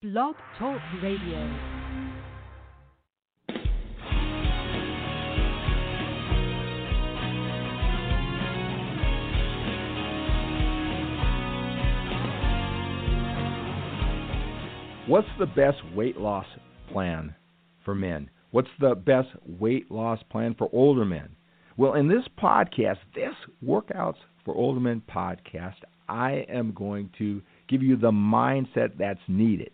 Blog Talk Radio. What's the best weight loss plan for men? What's the best weight loss plan for older men? Well, in this podcast, this Workouts for Older Men podcast, I am going to give you the mindset that's needed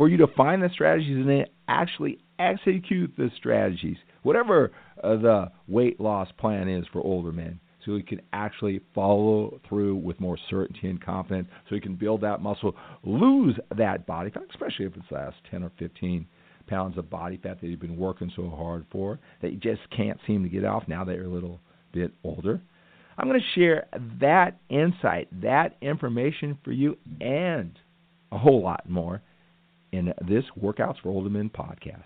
for you to find the strategies and then actually execute the strategies, whatever uh, the weight loss plan is for older men, so you can actually follow through with more certainty and confidence, so you can build that muscle, lose that body fat, especially if it's the last 10 or 15 pounds of body fat that you've been working so hard for that you just can't seem to get off now that you're a little bit older. I'm going to share that insight, that information for you, and a whole lot more in this Workouts for Older Men podcast.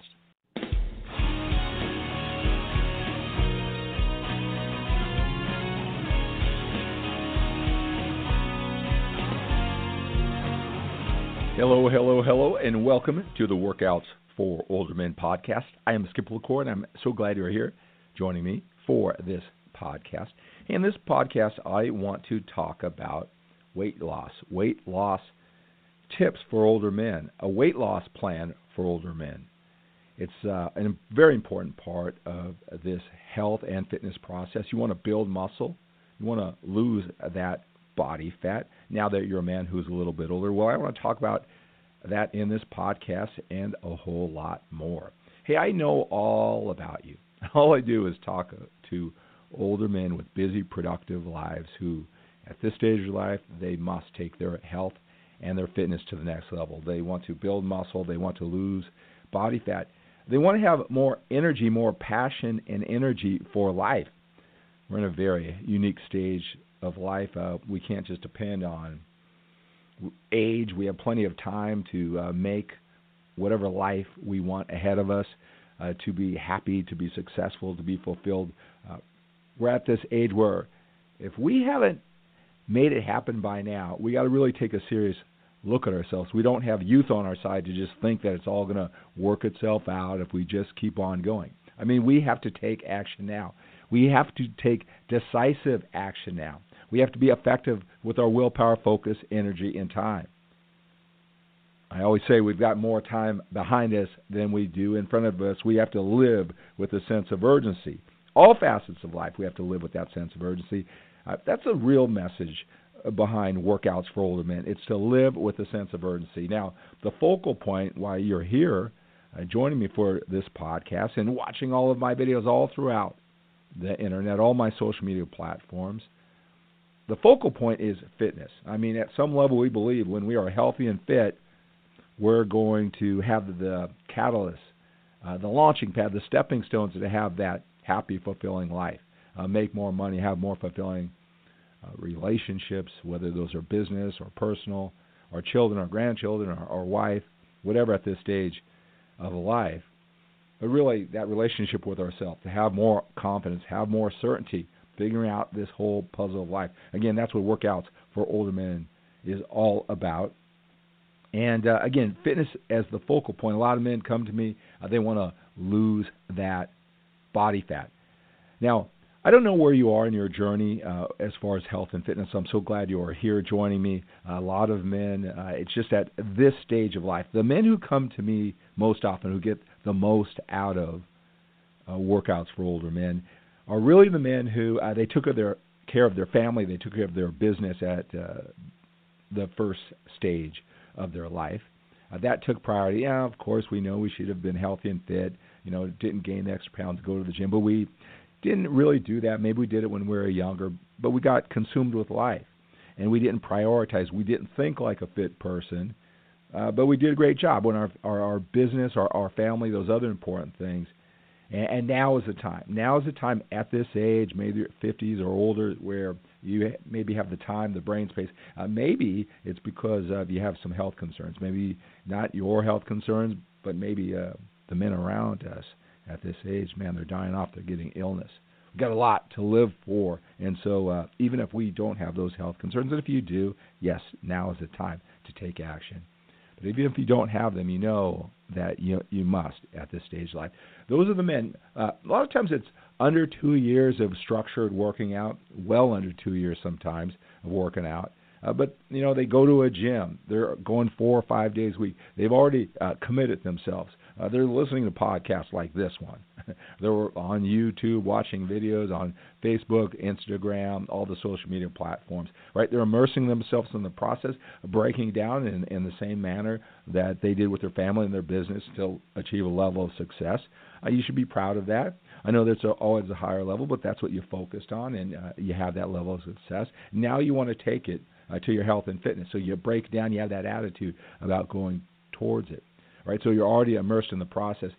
Hello, hello, hello, and welcome to the Workouts for Older Men podcast. I am Skip LaCour, and I'm so glad you're here joining me for this podcast. In this podcast, I want to talk about weight loss, weight loss tips for older men, a weight loss plan for older men. It's uh, a very important part of this health and fitness process. You want to build muscle, you want to lose that body fat now that you're a man who's a little bit older. Well, I want to talk about that in this podcast and a whole lot more. Hey, I know all about you. All I do is talk to older men with busy, productive lives who, at this stage of life, they must take their health and their fitness to the next level. They want to build muscle, they want to lose body fat. They want to have more energy, more passion and energy for life. We're in a very unique stage of life. Uh, we can't just depend on age. We have plenty of time to uh, make whatever life we want ahead of us, uh, to be happy, to be successful, to be fulfilled. Uh, we're at this age where if we haven't made it happen by now, we got to really take a serious look at ourselves. We don't have youth on our side to just think that it's all going to work itself out if we just keep on going. I mean, we have to take action now. We have to take decisive action now. We have to be effective with our willpower, focus, energy, and time. I always say we've got more time behind us than we do in front of us. We have to live with a sense of urgency. All facets of life, we have to live with that sense of urgency. Uh, that's a real message behind workouts for older men. It's to live with a sense of urgency. Now, the focal point why you're here, uh, joining me for this podcast and watching all of my videos all throughout the internet, all my social media platforms, the focal point is fitness. I mean, at some level, we believe when we are healthy and fit, we're going to have the catalyst, uh, the launching pad, the stepping stones to have that happy, fulfilling life, uh, make more money, have more fulfilling uh, relationships, whether those are business or personal, our children our grandchildren our, or wife, whatever at this stage of life. But really, that relationship with ourselves, to have more confidence, have more certainty, figuring out this whole puzzle of life. Again, that's what workouts for older men is all about. And uh, again, fitness as the focal point. A lot of men come to me, uh, they want to lose that body fat. Now, I don't know where you are in your journey uh, as far as health and fitness. I'm so glad you are here joining me. A lot of men, uh, it's just at this stage of life. The men who come to me most often, who get the most out of uh, workouts for older men, are really the men who uh, they took their care of their family, they took care of their business at uh, the first stage of their life. Uh, that took priority. Yeah, of course, we know we should have been healthy and fit. You know, didn't gain the extra pounds to go to the gym, but we didn't really do that. Maybe we did it when we were younger, but we got consumed with life, and we didn't prioritize. We didn't think like a fit person, uh, but we did a great job when our our, our business, our our family, those other important things. And, and now is the time. Now is the time at this age, maybe 50s or older, where you maybe have the time, the brain space. Uh, maybe it's because uh, you have some health concerns. Maybe not your health concerns, but maybe uh, the men around us at this age, man, they're dying off. They're getting illness. We've got a lot to live for, and so uh, even if we don't have those health concerns, and if you do, yes, now is the time to take action. But even if you don't have them, you know that you you must at this stage of life. Those are the men. Uh, a lot of times it's under two years of structured working out, well under two years sometimes of working out. Uh, but you know they go to a gym. They're going four or five days a week. They've already uh, committed themselves. Uh, they're listening to podcasts like this one. they're on YouTube, watching videos on Facebook, Instagram, all the social media platforms. Right? They're immersing themselves in the process, breaking down in, in the same manner that they did with their family and their business to achieve a level of success. Uh, you should be proud of that. I know there's always a higher level, but that's what you're focused on, and uh, you have that level of success. Now you want to take it uh, to your health and fitness. So you break down, you have that attitude about going towards it, right? So you're already immersed in the process.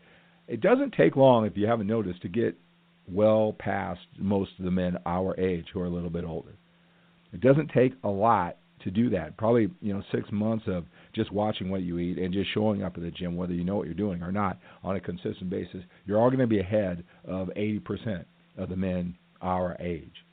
It doesn't take long, if you haven't noticed, to get well past most of the men our age who are a little bit older. It doesn't take a lot to do that. Probably you know six months of just watching what you eat and just showing up at the gym, whether you know what you're doing or not, on a consistent basis. You're all going to be ahead of 80% of the men our age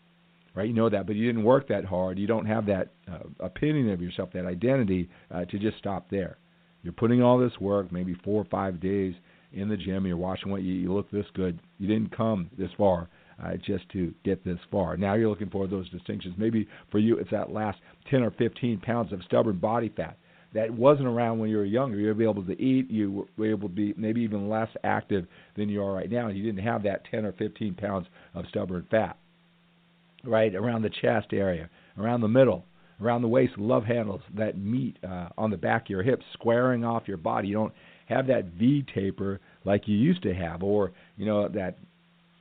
right? You know that, but you didn't work that hard. You don't have that uh, opinion of yourself, that identity uh, to just stop there. You're putting all this work, maybe four or five days in the gym. You're watching what you, you look this good. You didn't come this far uh, just to get this far. Now you're looking for those distinctions. Maybe for you, it's that last 10 or 15 pounds of stubborn body fat that wasn't around when you were younger. You were able to eat. You were able to be maybe even less active than you are right now. You didn't have that 10 or 15 pounds of stubborn fat right around the chest area, around the middle, around the waist, love handles that meet uh, on the back of your hips, squaring off your body. You don't have that V taper like you used to have, or you know that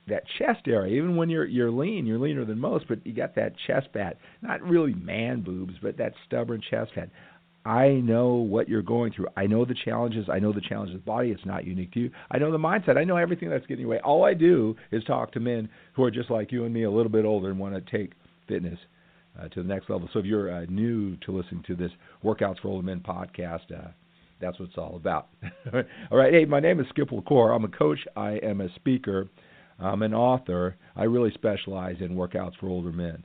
that chest area. Even when you're you're lean, you're leaner than most, but you got that chest fat. Not really man boobs, but that stubborn chest fat. I know what you're going through. I know the challenges. I know the challenges of the body. It's not unique to you. I know the mindset. I know everything that's getting away. All I do is talk to men who are just like you and me, a little bit older, and want to take fitness uh, to the next level. So if you're uh, new to listening to this Workouts for Older Men podcast, uh, that's what it's all about. all right. Hey, my name is Skip LaCour. I'm a coach. I am a speaker. I'm an author. I really specialize in workouts for older men.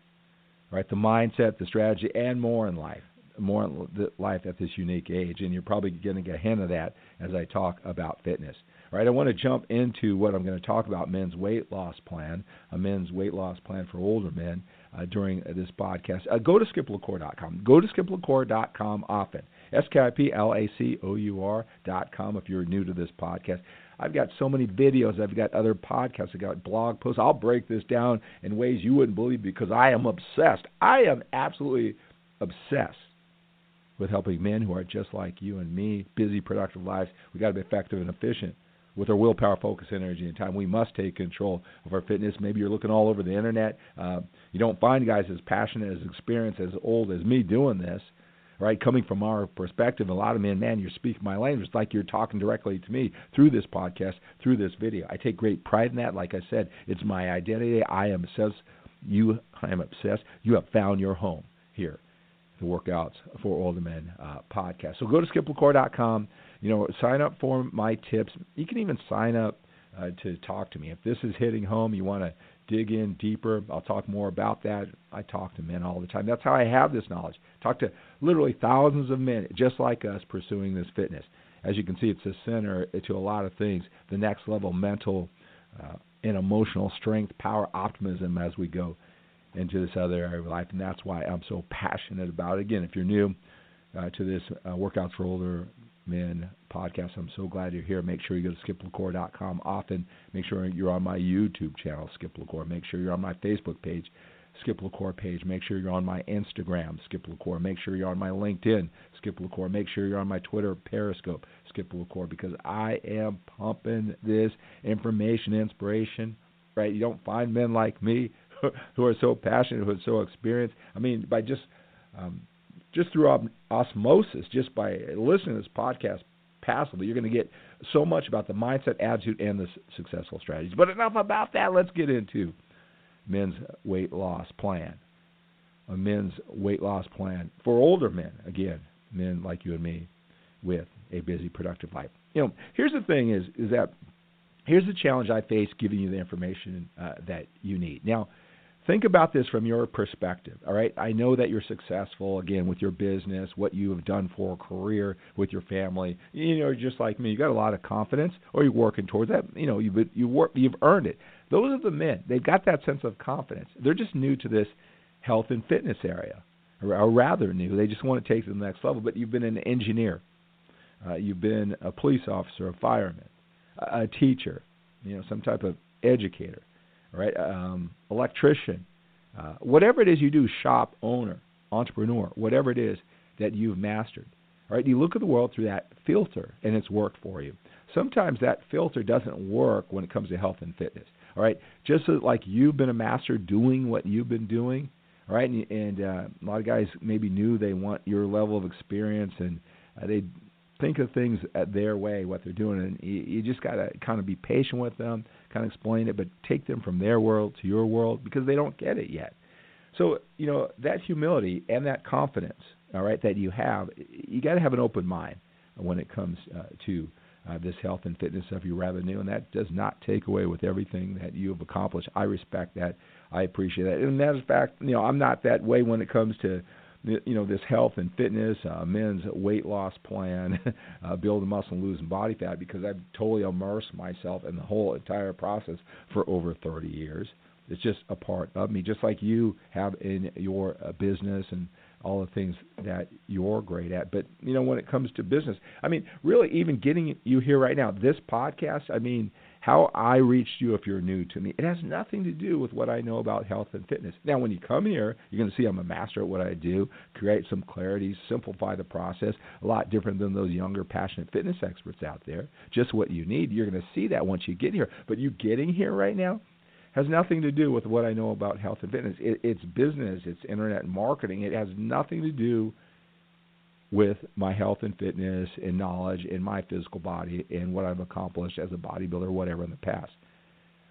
All right, the mindset, the strategy, and more in life more in life at this unique age, and you're probably going to get a hint of that as I talk about fitness. All right, I want to jump into what I'm going to talk about men's weight loss plan, a men's weight loss plan for older men uh, during this podcast. Uh, go to skiplacour.com. Go to skiplacour.com often. S K I P L A C O U R.com if you're new to this podcast. I've got so many videos. I've got other podcasts. I've got blog posts. I'll break this down in ways you wouldn't believe because I am obsessed. I am absolutely obsessed with helping men who are just like you and me, busy, productive lives. We've got to be effective and efficient with our willpower, focus, energy, and time. We must take control of our fitness. Maybe you're looking all over the internet. Uh, you don't find guys as passionate, as experienced, as old as me doing this. Right, coming from our perspective, a lot of men, man, you're speaking my language. It's like you're talking directly to me through this podcast, through this video. I take great pride in that. Like I said, it's my identity. I am obsessed. You, I am obsessed. You have found your home here the Workouts for Older Men uh, podcast. So go to skiplacour.com. You know, sign up for my tips. You can even sign up uh, to talk to me. If this is hitting home, you want to dig in deeper. I'll talk more about that. I talk to men all the time. That's how I have this knowledge. Talk to literally thousands of men just like us pursuing this fitness. As you can see, it's a center to a lot of things. The next level mental uh, and emotional strength, power, optimism as we go into this other area of life, and that's why I'm so passionate about it. Again, if you're new uh, to this uh, Workouts for Older Men podcast, I'm so glad you're here. Make sure you go to skiplacour.com often. Make sure you're on my YouTube channel, Skip LaCour. Make sure you're on my Facebook page, Skip LaCour page. Make sure you're on my Instagram, Skip LaCour. Make sure you're on my LinkedIn, Skip LaCour. Make sure you're on my Twitter, Periscope, Skip LaCour, because I am pumping this information, inspiration. Right? You don't find men like me who are so passionate, who are so experienced. I mean, by just um, just through osmosis, just by listening to this podcast passively, you're going to get so much about the mindset, attitude, and the successful strategies. But enough about that. Let's get into men's weight loss plan. A men's weight loss plan for older men, again, men like you and me, with a busy, productive life. You know, here's the thing: is is that here's the challenge I face giving you the information uh, that you need. Now, think about this from your perspective. All right, I know that you're successful again with your business, what you have done for a career with your family. You know, just like me, you got a lot of confidence, or you're working towards that. You know, you've you work, you've earned it. Those are the men. They've got that sense of confidence. They're just new to this health and fitness area, or rather new. They just want to take it to the next level. But you've been an engineer, uh, you've been a police officer, a fireman, a, a teacher, you know, some type of educator, right? Um, electrician, uh, whatever it is you do, shop owner, entrepreneur, whatever it is that you've mastered. Right? You look at the world through that filter, and it's worked for you. Sometimes that filter doesn't work when it comes to health and fitness. All right, just so, like you've been a master doing what you've been doing. All right, and, and uh, a lot of guys maybe knew they want your level of experience, and uh, they think of things at their way, what they're doing, and you, you just got to kind of be patient with them, kind of explain it, but take them from their world to your world because they don't get it yet. So you know that humility and that confidence, all right, that you have, you got to have an open mind when it comes uh, to uh, this health and fitness of your revenue, and that does not take away with everything that you have accomplished. I respect that. I appreciate that. And as a fact, you know, I'm not that way when it comes to you know this health and fitness, uh, men's weight loss plan, uh, building muscle and losing body fat because I've totally immersed myself in the whole entire process for over 30 years. It's just a part of me, just like you have in your uh, business and all the things that you're great at. But you know, when it comes to business, I mean, really, even getting you here right now, this podcast, I mean, how I reached you if you're new to me, it has nothing to do with what I know about health and fitness. Now, when you come here, you're going to see I'm a master at what I do, create some clarity, simplify the process, a lot different than those younger, passionate fitness experts out there. Just what you need. You're going to see that once you get here. But you getting here right now, has nothing to do with what I know about health and fitness. It, it's business, it's internet marketing. It has nothing to do with my health and fitness and knowledge in my physical body and what I've accomplished as a bodybuilder, or whatever in the past.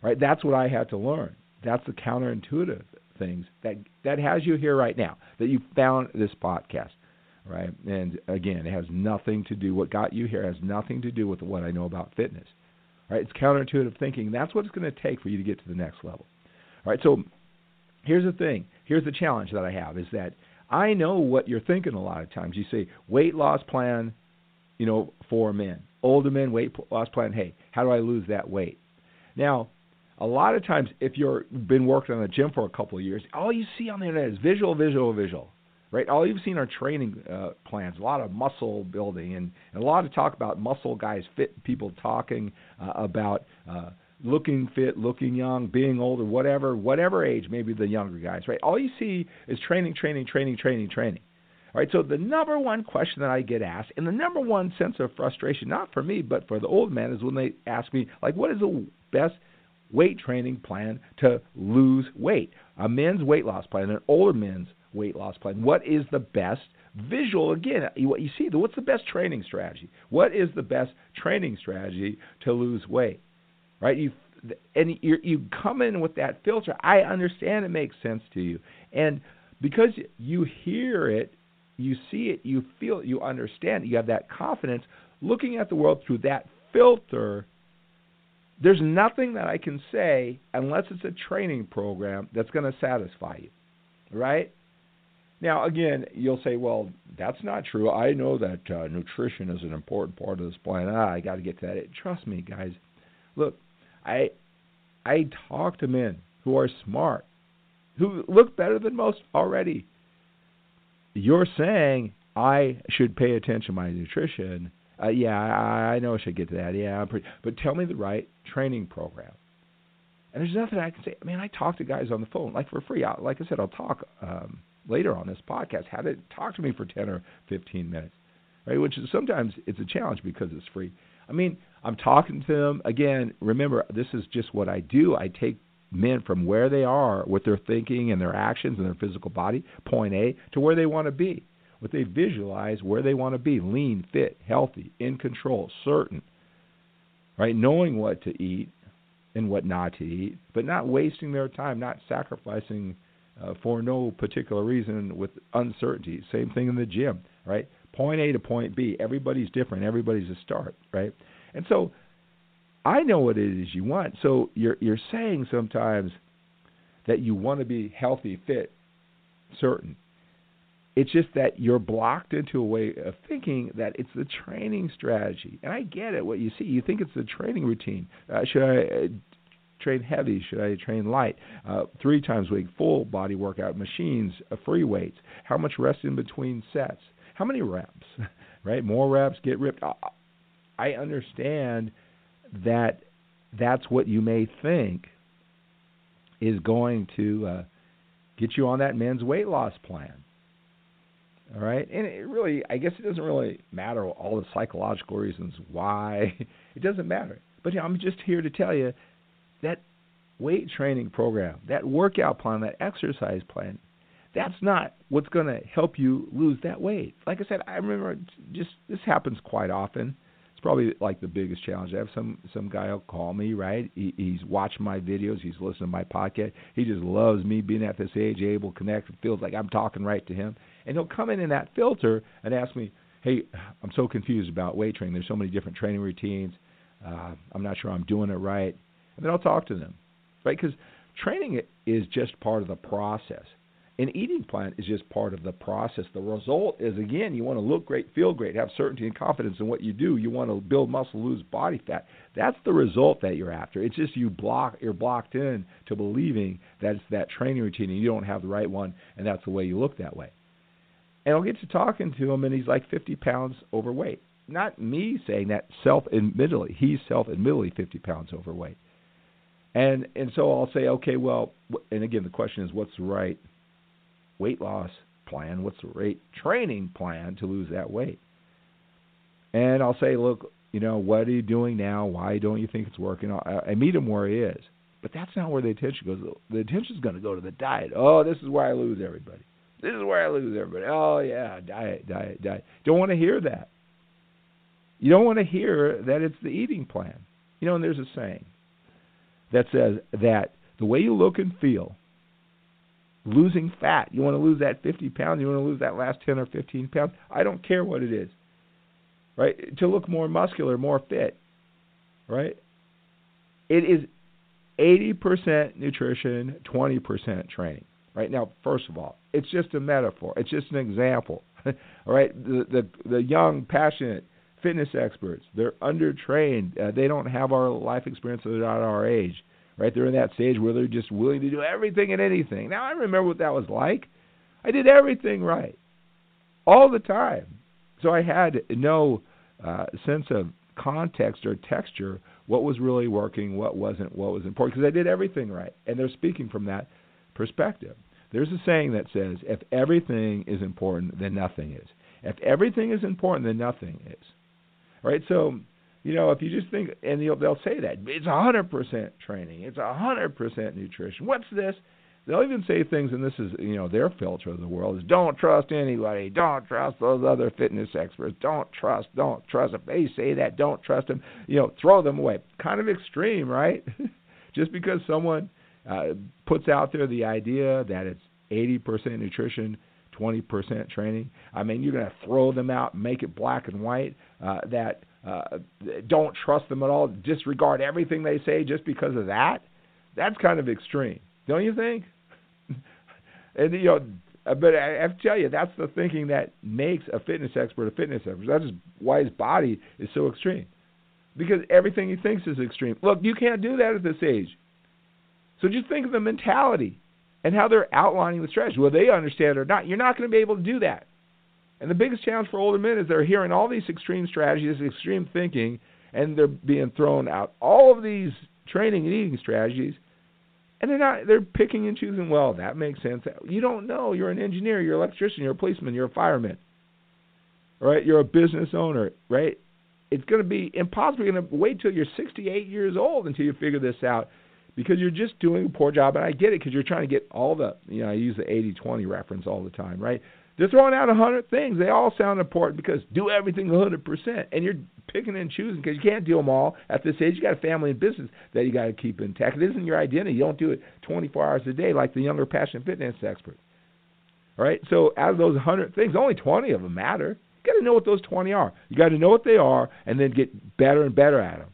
Right? That's what I had to learn. That's the counterintuitive things that that has you here right now. That you found this podcast. Right? And again, it has nothing to do what got you here has nothing to do with what I know about fitness. Right? It's counterintuitive thinking. That's what it's going to take for you to get to the next level. All right. So here's the thing. Here's the challenge that I have is that I know what you're thinking a lot of times. You say weight loss plan, you know, for men. Older men weight loss plan. Hey, how do I lose that weight? Now, a lot of times if you've been working on the gym for a couple of years, all you see on the internet is visual, visual, visual right? All you've seen are training uh, plans, a lot of muscle building, and, and a lot of talk about muscle guys, fit people talking uh, about uh, looking fit, looking young, being older, whatever, whatever age, maybe the younger guys, right? All you see is training, training, training, training, training. All right, so the number one question that I get asked, and the number one sense of frustration, not for me, but for the old man, is when they ask me, like, what is the best weight training plan to lose weight? A men's weight loss plan, an older men's weight loss plan? What is the best visual? Again, what you see, what's the best training strategy? What is the best training strategy to lose weight? Right? You and you you come in with that filter. I understand it makes sense to you, and because you hear it, you see it, you feel it, you understand it, you have that confidence. Looking at the world through that filter, there's nothing that I can say unless it's a training program that's going to satisfy you, right? Now, again, you'll say, well, that's not true. I know that uh, nutrition is an important part of this plan. Ah, I got to get to that. Trust me, guys. Look, I I talk to men who are smart, who look better than most already. You're saying I should pay attention to my nutrition. Uh, yeah, I, I know I should get to that. Yeah, but tell me the right training program. And there's nothing I can say. I mean, I talk to guys on the phone, like for free. I, like I said, I'll talk. Um, later on this podcast Have to talk to me for 10 or 15 minutes, right? Which is sometimes it's a challenge because it's free. I mean, I'm talking to them. Again, remember, this is just what I do. I take men from where they are with their thinking and their actions and their physical body, point A, to where they want to be. What they visualize where they want to be lean, fit, healthy, in control, certain, right? Knowing what to eat and what not to eat, but not wasting their time, not sacrificing uh, for no particular reason with uncertainty. Same thing in the gym, right? Point A to point B. Everybody's different. Everybody's a start, right? And so I know what it is you want. So you're you're saying sometimes that you want to be healthy, fit, certain. It's just that you're blocked into a way of thinking that it's the training strategy. And I get it, what you see. You think it's the training routine. Uh, should I uh, train heavy? Should I train light? Uh, three times a week, full body workout, machines, uh, free weights. How much rest in between sets? How many reps? right? More reps, get ripped. I understand that that's what you may think is going to uh, get you on that men's weight loss plan. All right, and it really, I guess it doesn't really matter all the psychological reasons why. It doesn't matter. But you know, I'm just here to tell you that weight training program, that workout plan, that exercise plan, that's not what's going to help you lose that weight. Like I said, I remember just this happens quite often. It's probably like the biggest challenge. I have some some guy will call me, right? He, he's watching my videos, he's listening to my podcast. He just loves me being at this age, able to connect. Feels like I'm talking right to him, and he'll come in in that filter and ask me, "Hey, I'm so confused about weight training. There's so many different training routines. Uh, I'm not sure I'm doing it right." And then I'll talk to them, right? Because training is just part of the process. An eating plan is just part of the process. The result is, again, you want to look great, feel great, have certainty and confidence in what you do. You want to build muscle, lose body fat. That's the result that you're after. It's just you block, you're blocked in to believing that it's that training routine and you don't have the right one, and that's the way you look that way. And I'll get to talking to him, and he's like 50 pounds overweight. Not me saying that, self-admittedly. He's self-admittedly 50 pounds overweight. And and so I'll say, okay, well, and again, the question is, what's the right weight loss plan? What's the right training plan to lose that weight? And I'll say, look, you know, what are you doing now? Why don't you think it's working? I, I meet him where he is. But that's not where the attention goes. The attention is going to go to the diet. Oh, this is where I lose everybody. This is where I lose everybody. Oh, yeah, diet, diet, diet. Don't want to hear that. You don't want to hear that it's the eating plan. You know, and there's a saying that says that the way you look and feel losing fat. You want to lose that 50 pounds, you want to lose that last 10 or 15 pounds. I don't care what it is. Right? To look more muscular, more fit. Right? It is 80% nutrition, 20% training. Right? Now, first of all, it's just a metaphor. It's just an example. all right? The the the young, passionate fitness experts, they're undertrained. Uh, they don't have our life experience. They're not our age right? They're in that stage where they're just willing to do everything and anything. Now I remember what that was like. I did everything right, all the time. So I had no uh, sense of context or texture. What was really working? What wasn't? What was important? Because I did everything right, and they're speaking from that perspective. There's a saying that says, "If everything is important, then nothing is. If everything is important, then nothing is." All right. So you know, if you just think, and they'll say that it's a hundred percent training, it's a hundred percent nutrition. What's this? They'll even say things, and this is you know their filter of the world is don't trust anybody, don't trust those other fitness experts, don't trust, don't trust. If they say that, don't trust them. You know, throw them away. Kind of extreme, right? just because someone uh, puts out there the idea that it's 80% nutrition, 20% training. I mean, you're going to throw them out, make it black and white. Uh, that uh, don't trust them at all, disregard everything they say just because of that. That's kind of extreme, don't you think? and you know, uh, but I have to tell you, that's the thinking that makes a fitness expert a fitness expert. That's why his body is so extreme, because everything he thinks is extreme. Look, you can't do that at this age. So just think of the mentality and how they're outlining the strategy. Whether they understand it or not, you're not going to be able to do that. And the biggest challenge for older men is they're hearing all these extreme strategies, extreme thinking, and they're being thrown out. All of these training and eating strategies, and they're not they're picking and choosing, well, that makes sense. You don't know. You're an engineer, you're an electrician, you're a policeman, you're a fireman. Right? You're a business owner, right? It's going to be impossible. You're going to wait till you're 68 years old until you figure this out because you're just doing a poor job. And I get it because you're trying to get all the, you know, I use the 80 20 reference all the time, right? They're throwing out a hundred things. They all sound important because do everything a hundred percent, and you're picking and choosing because you can't do them all at this age. You got a family and business that you got to keep intact. It isn't your identity. You don't do it 24 hours a day like the younger passion fitness expert. All right. So out of those hundred things, only 20 of them matter. You got to know what those 20 are. You got to know what they are, and then get better and better at them.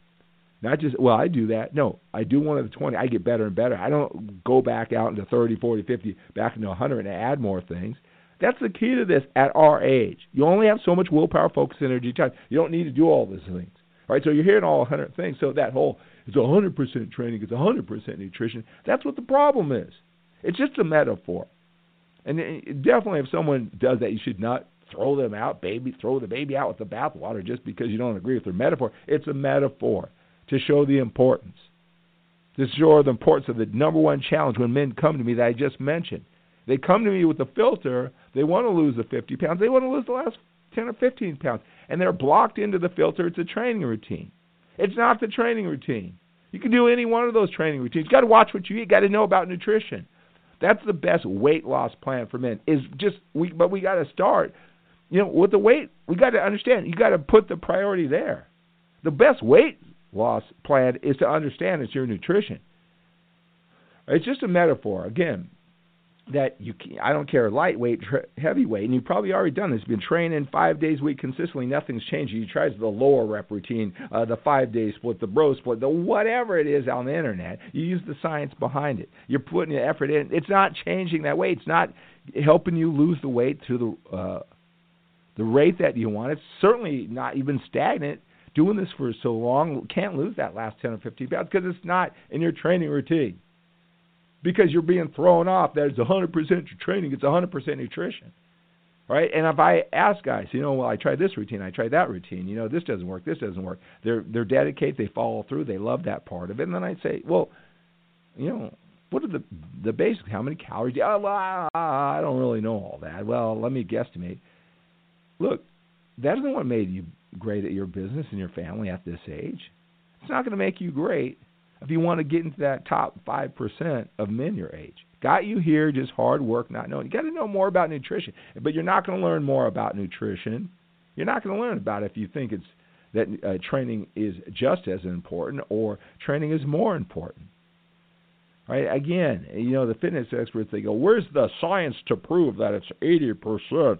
Not just, well, I do that. No, I do one of the 20. I get better and better. I don't go back out into 30, 40, 50, back into 100 and add more things. That's the key to this at our age. You only have so much willpower, focus, energy, time. You don't need to do all those things. Right, so you're hearing all 100 things. So that whole it's 100% training, it's 100% nutrition. That's what the problem is. It's just a metaphor. And definitely, if someone does that, you should not throw them out, baby, throw the baby out with the bathwater just because you don't agree with their metaphor. It's a metaphor to show the importance, to show the importance of the number one challenge when men come to me that I just mentioned. They come to me with a filter. They want to lose the 50 pounds. They want to lose the last 10 or 15 pounds. And they're blocked into the filter. It's a training routine. It's not the training routine. You can do any one of those training routines. You got to watch what you eat. You Got to know about nutrition. That's the best weight loss plan for men. Is just we, but we got to start. You know, with the weight, we got to understand. You got to put the priority there. The best weight loss plan is to understand it's your nutrition. It's just a metaphor. Again, that you can, I don't care lightweight, heavyweight, and you've probably already done this. You've been training five days a week consistently. Nothing's changing. You try the lower rep routine, uh, the five day split, the bro split, the whatever it is on the internet. You use the science behind it. You're putting the effort in. It's not changing that weight. It's not helping you lose the weight to the uh, the rate that you want. It's certainly not even stagnant. Doing this for so long can't lose that last 10 or 15 pounds because it's not in your training routine because you're being thrown off that it's 100% training, it's 100% nutrition. Right? And if I ask guys, you know, well, I tried this routine, I tried that routine, you know, this doesn't work, this doesn't work. They're they're dedicated, they follow through, they love that part of it. And then I'd say, well, you know, what are the the basics? How many calories? Oh, well, I don't really know all that. Well, let me guesstimate. Look, that isn't what made you great at your business and your family at this age. It's not going to make you great if you want to get into that top 5% of men your age. Got you here just hard work, not knowing. You got to know more about nutrition, but you're not going to learn more about nutrition. You're not going to learn about it if you think it's that uh, training is just as important or training is more important. Right? Again, you know the fitness experts they go, "Where's the science to prove that it's 80%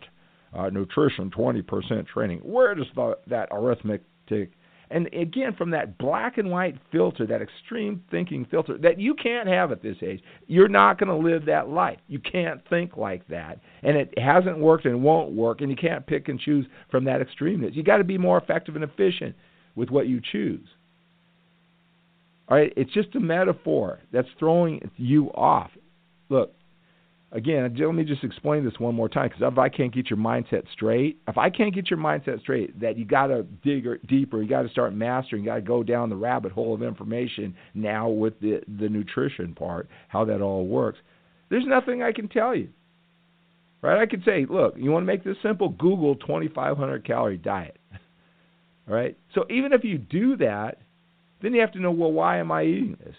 uh, nutrition, 20% training? Where does the, that arithmetic and again, from that black and white filter, that extreme thinking filter that you can't have at this age, you're not going to live that life. You can't think like that. And it hasn't worked and won't work, and you can't pick and choose from that extremeness. You've got to be more effective and efficient with what you choose. All right, it's just a metaphor that's throwing you off. Look, again, let me just explain this one more time because if I can't get your mindset straight, if I can't get your mindset straight, that you got to dig er, deeper, you got to start mastering, you got to go down the rabbit hole of information now with the the nutrition part, how that all works. There's nothing I can tell you. Right? I could say, look, you want to make this simple? Google 2,500 calorie diet. All right. So even if you do that, then you have to know, well, why am I eating this?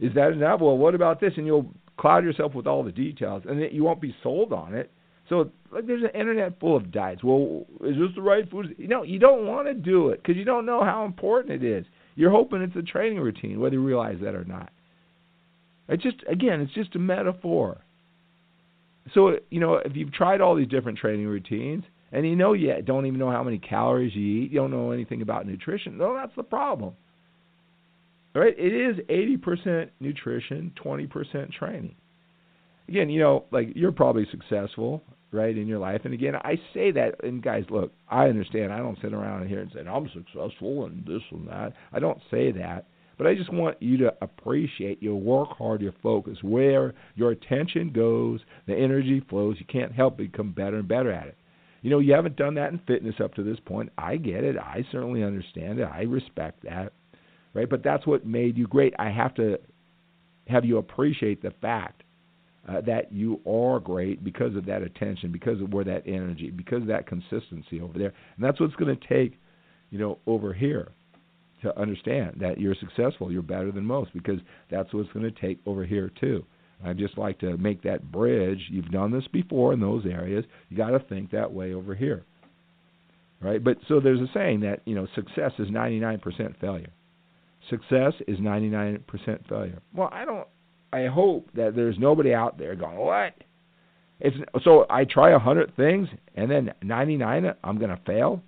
Is that enough? Well, what about this? And you'll cloud yourself with all the details, and you won't be sold on it. So like, there's an internet full of diets. Well, is this the right food? You know, you don't want to do it because you don't know how important it is. You're hoping it's a training routine, whether you realize that or not. It's just again, it's just a metaphor. So you know, if you've tried all these different training routines and you know you don't even know how many calories you eat, you don't know anything about nutrition. Well, that's the problem. Right? It is 80% nutrition, 20% training. Again, you know, like you're probably successful, right, in your life. And again, I say that, and guys, look, I understand. I don't sit around here and say, I'm successful and this and that. I don't say that. But I just want you to appreciate your work hard, your focus, where your attention goes, the energy flows. You can't help but become better and better at it. You know, you haven't done that in fitness up to this point. I get it. I certainly understand it. I respect that right? But that's what made you great. I have to have you appreciate the fact uh, that you are great because of that attention, because of where that energy, because of that consistency over there, and that's what's going to take, you know, over here to understand that you're successful, you're better than most, because that's what's going to take over here too. I just like to make that bridge. You've done this before in those areas. You got to think that way over here, right? But so there's a saying that you know success is 99% failure. Success is 99% failure. Well, I don't. I hope that there's nobody out there going, "What?" It's so I try a hundred things and then 99 I'm going to fail.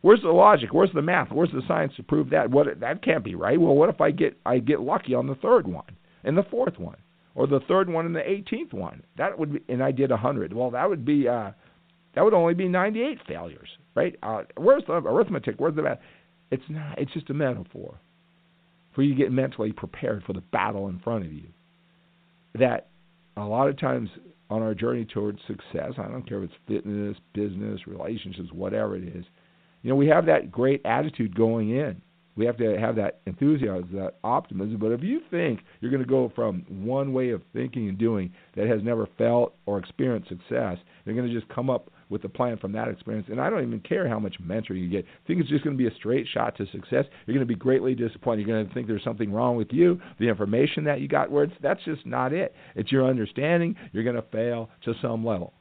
Where's the logic? Where's the math? Where's the science to prove that? What that can't be right. Well, what if I get I get lucky on the third one and the fourth one, or the third one and the 18th one? That would be, and I did a hundred. Well, that would be uh, that would only be 98 failures, right? Uh, where's the arithmetic? Where's the math? It's not. It's just a metaphor for you to get mentally prepared for the battle in front of you. That a lot of times on our journey towards success, I don't care if it's fitness, business, relationships, whatever it is, you know, we have that great attitude going in. We have to have that enthusiasm, that optimism. But if you think you're going to go from one way of thinking and doing that has never felt or experienced success, you're going to just come up with a plan from that experience. And I don't even care how much mentoring you get. I Think it's just going to be a straight shot to success. You're going to be greatly disappointed. You're going to think there's something wrong with you, the information that you got. It's, that's just not it. It's your understanding. You're going to fail to some level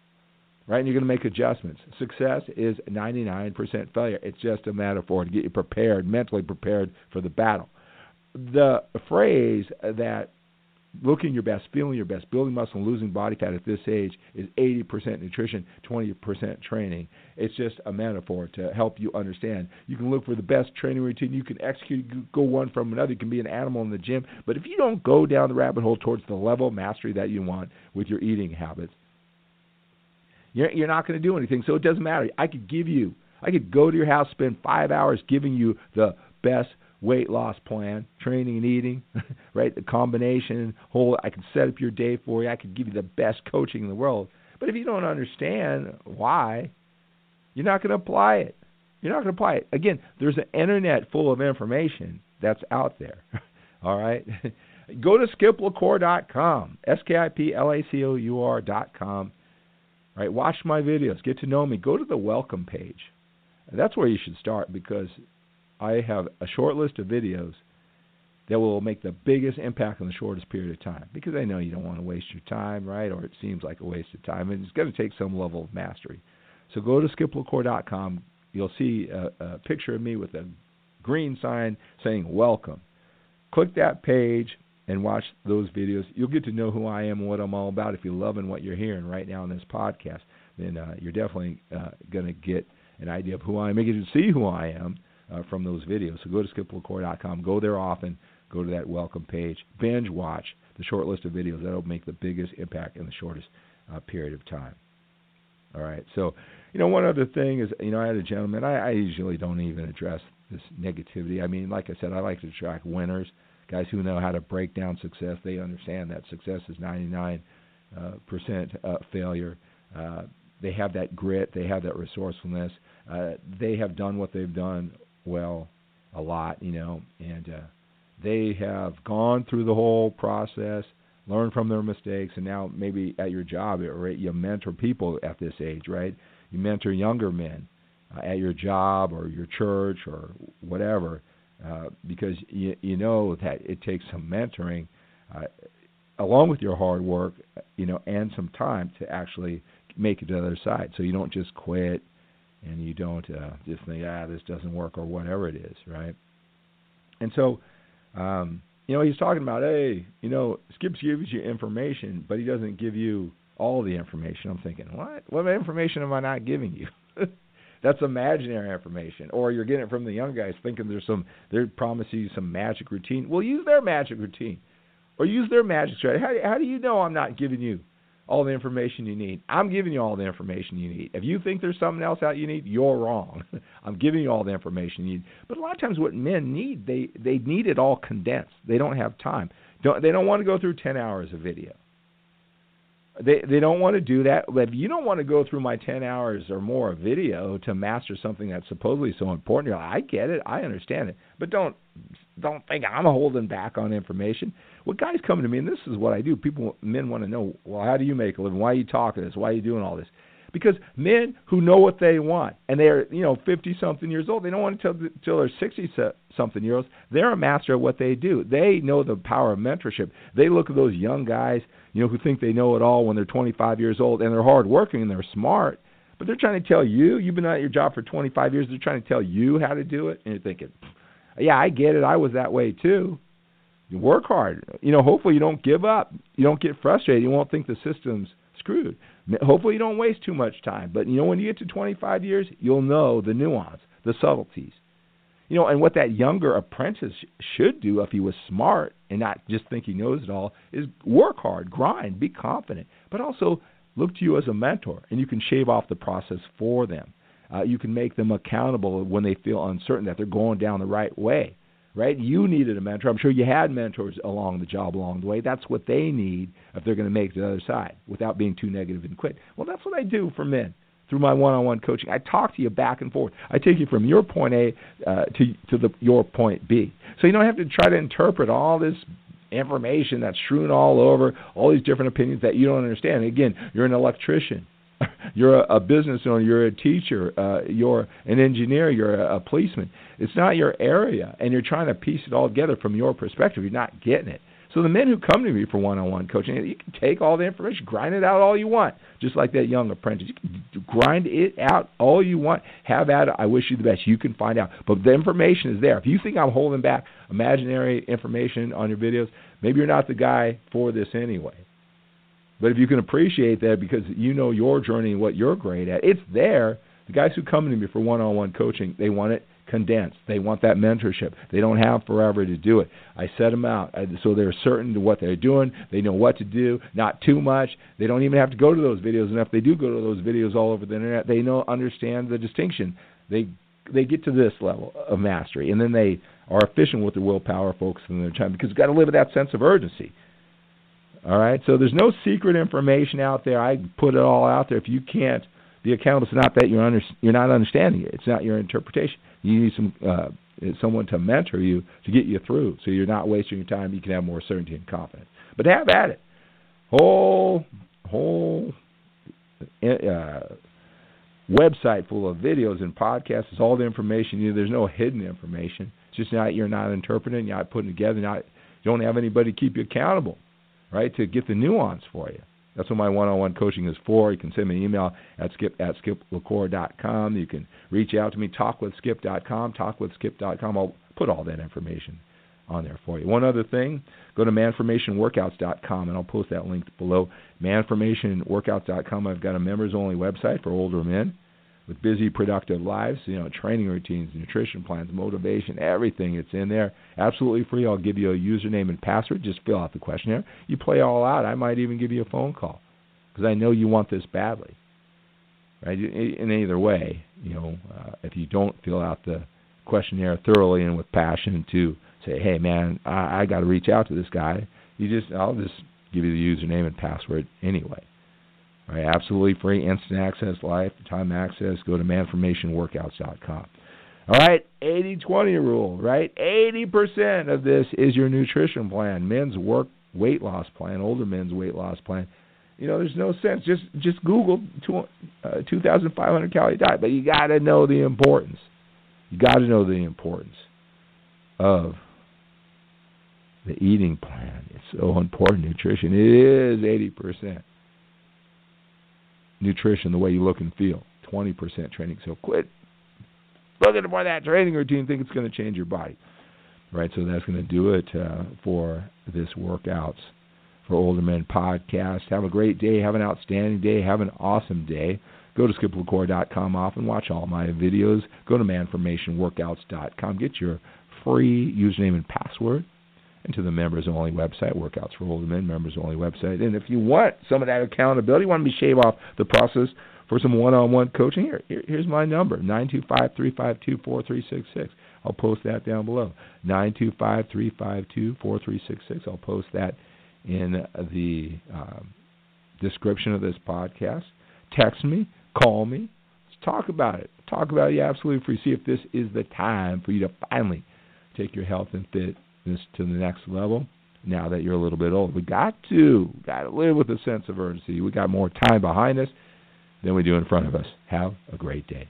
right? And you're going to make adjustments. Success is 99% failure. It's just a metaphor to get you prepared, mentally prepared for the battle. The phrase that looking your best, feeling your best, building muscle, and losing body fat at this age is 80% nutrition, 20% training. It's just a metaphor to help you understand. You can look for the best training routine. You can execute, go one from another. You can be an animal in the gym. But if you don't go down the rabbit hole towards the level of mastery that you want with your eating habits, you're, you're not going to do anything. So it doesn't matter. I could give you, I could go to your house, spend five hours giving you the best weight loss plan, training and eating, right? The combination, whole. I can set up your day for you. I could give you the best coaching in the world. But if you don't understand why, you're not going to apply it. You're not going to apply it. Again, there's an internet full of information that's out there. All right? Go to skiplacour.com, S K I P L A C O U R.com Right? Watch my videos. Get to know me. Go to the welcome page. That's where you should start because I have a short list of videos that will make the biggest impact in the shortest period of time. Because I know you don't want to waste your time, right? Or it seems like a waste of time. And it's going to take some level of mastery. So go to skiplacour.com. You'll see a, a picture of me with a green sign saying welcome. Click that page, and watch those videos. You'll get to know who I am and what I'm all about. If you're loving what you're hearing right now in this podcast, then uh, you're definitely uh, going to get an idea of who I am. You see who I am uh, from those videos. So go to skiplacour.com. Go there often. Go to that welcome page. Binge watch the short list of videos. That'll make the biggest impact in the shortest uh, period of time. All right. So, you know, one other thing is, you know, I had a gentleman. I, I usually don't even address this negativity. I mean, like I said, I like to track winners guys who know how to break down success. They understand that success is 99 uh, percent uh, failure. Uh, they have that grit. They have that resourcefulness. Uh, they have done what they've done well a lot, you know, and uh, they have gone through the whole process, learned from their mistakes, and now maybe at your job, right, you mentor people at this age, right? You mentor younger men uh, at your job or your church or whatever uh, because you, you know that it takes some mentoring uh, along with your hard work, you know, and some time to actually make it to the other side. So you don't just quit and you don't uh, just think, ah, this doesn't work or whatever it is, right? And so, um, you know, he's talking about, hey, you know, Skips gives you information, but he doesn't give you all the information. I'm thinking, what? What information am I not giving you? That's imaginary information. Or you're getting it from the young guys thinking there's some they're promising you some magic routine. Well, use their magic routine, or use their magic strategy. How, how do you know I'm not giving you all the information you need? I'm giving you all the information you need. If you think there's something else out you need, you're wrong. I'm giving you all the information you need. But a lot of times, what men need, they they need it all condensed. They don't have time. Don't they don't want to go through 10 hours of video. They they don't want to do that. If you don't want to go through my ten hours or more of video to master something that's supposedly so important, you're like, I get it, I understand it, but don't don't think I'm holding back on information. What guys come to me, and this is what I do. People, men want to know, well, how do you make a living? Why are you talking this? Why are you doing all this? Because men who know what they want and they're you know fifty something years old, they don't want to till till they're sixty something years old. They're a master at what they do. They know the power of mentorship. They look at those young guys, you know, who think they know it all when they're 25 years old and they're hardworking and they're smart, but they're trying to tell you. You've been at your job for 25 years. They're trying to tell you how to do it, and you're thinking, yeah, I get it. I was that way too. Work hard. You know, hopefully you don't give up. You don't get frustrated. You won't think the system's screwed. Hopefully, you don't waste too much time. But you know, when you get to 25 years, you'll know the nuance, the subtleties. You know, and what that younger apprentice should do if he was smart and not just think he knows it all is work hard, grind, be confident, but also look to you as a mentor, and you can shave off the process for them. Uh, you can make them accountable when they feel uncertain that they're going down the right way. Right? You needed a mentor. I'm sure you had mentors along the job along the way. That's what they need if they're going to make the other side without being too negative and quit. Well, that's what I do for men through my one-on-one coaching. I talk to you back and forth. I take you from your point A uh, to to the your point B. So you don't have to try to interpret all this information that's strewn all over, all these different opinions that you don't understand. Again, you're an electrician. you're a, a business owner, you're a teacher, uh, you're an engineer, you're a, a policeman. It's not your area, and you're trying to piece it all together from your perspective. You're not getting it. So the men who come to me for one-on-one coaching, you can take all the information, grind it out all you want, just like that young apprentice. You can grind it out all you want. Have at it. I wish you the best. You can find out, but the information is there. If you think I'm holding back imaginary information on your videos, maybe you're not the guy for this anyway. But if you can appreciate that because you know your journey and what you're great at, it's there. The guys who come to me for one-on-one coaching, they want it condensed. They want that mentorship. They don't have forever to do it. I set them out so they're certain to what they're doing. They know what to do, not too much. They don't even have to go to those videos. And if they do go to those videos all over the internet, they know understand the distinction. They they get to this level of mastery, and then they are efficient with their willpower, focusing their time because you've got to live with that sense of urgency. All right, so there's no secret information out there. I put it all out there. If you can't the account is not that you're under, you're not understanding it. It's not your interpretation. You need some uh, someone to mentor you to get you through, so you're not wasting your time. You can have more certainty and confidence. But have at it. Whole whole uh, website full of videos and podcasts. It's all the information. You know, there's no hidden information. It's just not you're not interpreting. You're not putting together. Not you don't have anybody to keep you accountable, right? To get the nuance for you. That's what my one-on-one coaching is for. You can send me an email at skip at skiplacour.com. You can reach out to me, talkwithskip.com, talkwithskip.com. I'll put all that information on there for you. One other thing, go to manformationworkouts.com, and I'll post that link below. Manformationworkouts.com. I've got a members-only website for older men with busy, productive lives. You know, training routines, nutrition plans, motivation, everything. It's in there, absolutely free. I'll give you a username and password. Just fill out the questionnaire. You play all out. I might even give you a phone call because I know you want this badly. Right? In either way, you know, uh, if you don't fill out the questionnaire thoroughly and with passion to say, hey man, I, I got to reach out to this guy. You just, I'll just give you the username and password anyway. Right, absolutely free, instant access, lifetime access. Go to manformationworkouts.com. All right, 80-20 rule, right? 80% of this is your nutrition plan, men's work weight loss plan, older men's weight loss plan. You know, there's no sense. Just just Google two, uh, 2,500 calorie diet, but you got to know the importance. You got to know the importance of the eating plan. It's so important. Nutrition it is 80% nutrition, the way you look and feel. 20% training. So quit looking for that training routine, think it's going to change your body. Right, so that's going to do it uh, for this Workouts for Older Men podcast. Have a great day. Have an outstanding day. Have an awesome day. Go to skiplacour.com off and watch all my videos. Go to manformationworkouts.com. Get your free username and password and to the members only website, Workouts for Older Men, members only website. And if you want some of that accountability, want me to shave off the process for some one on one coaching, here, here here's my number, nine two five three five two four three six six. I'll post that down below. Nine two five three five two four three six six. I'll post that in the um, description of this podcast. Text me, call me, let's talk about it. Talk about it absolutely free. See if this is the time for you to finally take your health and fit this to the next level now that you're a little bit old. We got to got to live with a sense of urgency. We got more time behind us than we do in front of us. Have a great day.